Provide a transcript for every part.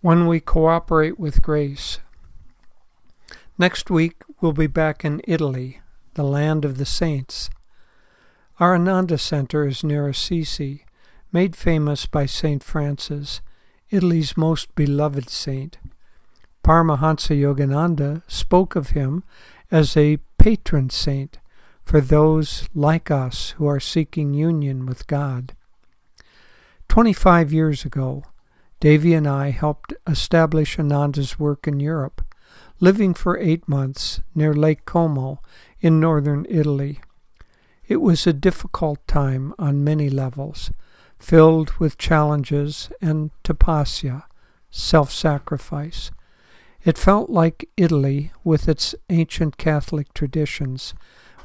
when we cooperate with grace. Next week, we'll be back in Italy, the land of the saints. Our Ananda Center is near Assisi, made famous by St. Francis, Italy's most beloved saint. Paramahansa Yogananda spoke of him as a patron saint for those like us who are seeking union with God. Twenty five years ago, Devi and I helped establish Ananda's work in Europe, living for eight months near Lake Como in northern Italy. It was a difficult time on many levels, filled with challenges and tapasya, self sacrifice. It felt like Italy, with its ancient Catholic traditions,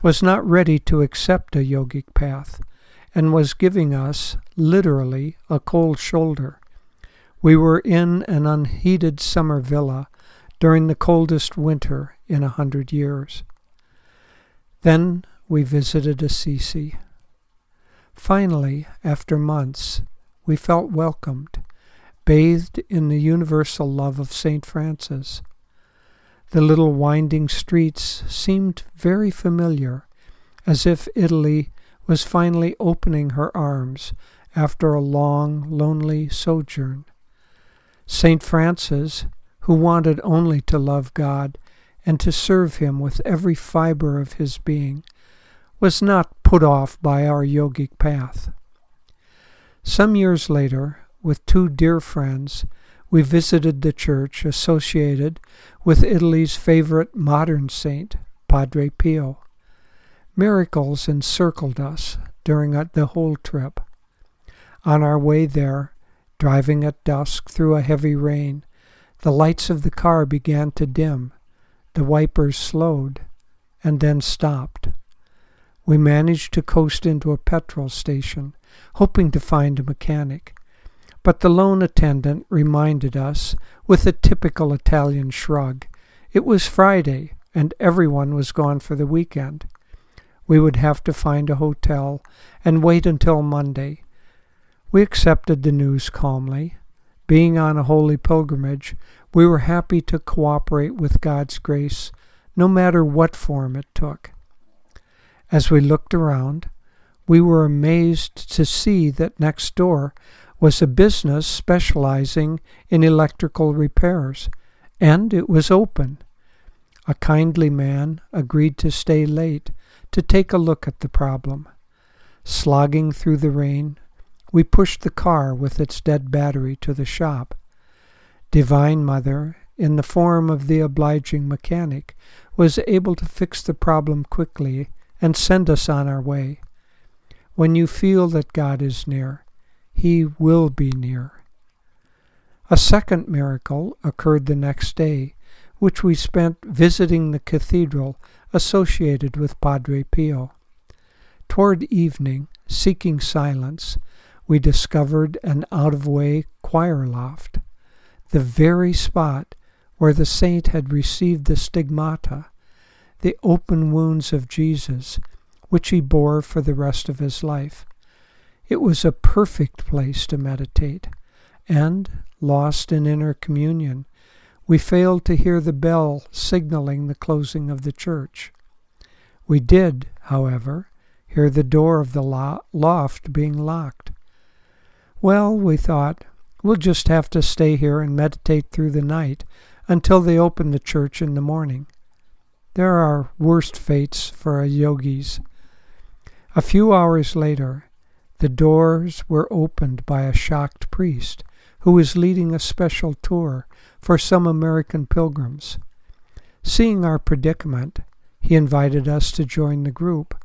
was not ready to accept a yogic path and was giving us, literally, a cold shoulder. We were in an unheated summer villa during the coldest winter in a hundred years. Then we visited Assisi. Finally, after months, we felt welcomed, bathed in the universal love of St. Francis. The little winding streets seemed very familiar, as if Italy was finally opening her arms after a long, lonely sojourn. St. Francis, who wanted only to love God and to serve Him with every fiber of his being, was not put off by our yogic path. Some years later, with two dear friends, we visited the church associated with Italy's favorite modern saint, Padre Pio. Miracles encircled us during the whole trip. On our way there, Driving at dusk through a heavy rain, the lights of the car began to dim, the wipers slowed, and then stopped. We managed to coast into a petrol station, hoping to find a mechanic, but the lone attendant reminded us, with a typical Italian shrug, it was Friday and everyone was gone for the weekend. We would have to find a hotel and wait until Monday, we accepted the news calmly. Being on a holy pilgrimage, we were happy to cooperate with God's grace, no matter what form it took. As we looked around, we were amazed to see that next door was a business specializing in electrical repairs, and it was open. A kindly man agreed to stay late to take a look at the problem. Slogging through the rain, we pushed the car with its dead battery to the shop. Divine Mother, in the form of the obliging mechanic, was able to fix the problem quickly and send us on our way. When you feel that God is near, He will be near. A second miracle occurred the next day, which we spent visiting the cathedral associated with Padre Pio. Toward evening, seeking silence, we discovered an out of way choir loft, the very spot where the saint had received the stigmata, the open wounds of Jesus, which he bore for the rest of his life. It was a perfect place to meditate, and, lost in inner communion, we failed to hear the bell signaling the closing of the church. We did, however, hear the door of the loft being locked. Well, we thought, we'll just have to stay here and meditate through the night until they open the church in the morning. There are worst fates for a yogis. A few hours later, the doors were opened by a shocked priest who was leading a special tour for some American pilgrims. Seeing our predicament, he invited us to join the group.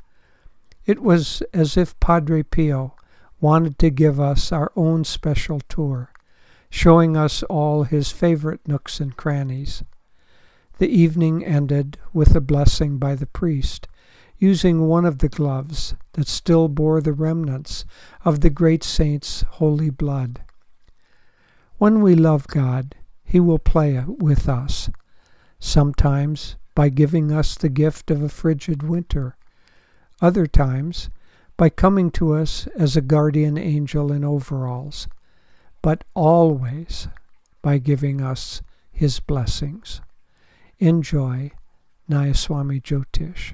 It was as if Padre Pio wanted to give us our own special tour, showing us all his favorite nooks and crannies. The evening ended with a blessing by the priest, using one of the gloves that still bore the remnants of the great saint's holy blood. When we love God, He will play with us, sometimes by giving us the gift of a frigid winter, other times by coming to us as a guardian angel in overalls, but always by giving us his blessings. Enjoy Nayaswami Jyotish.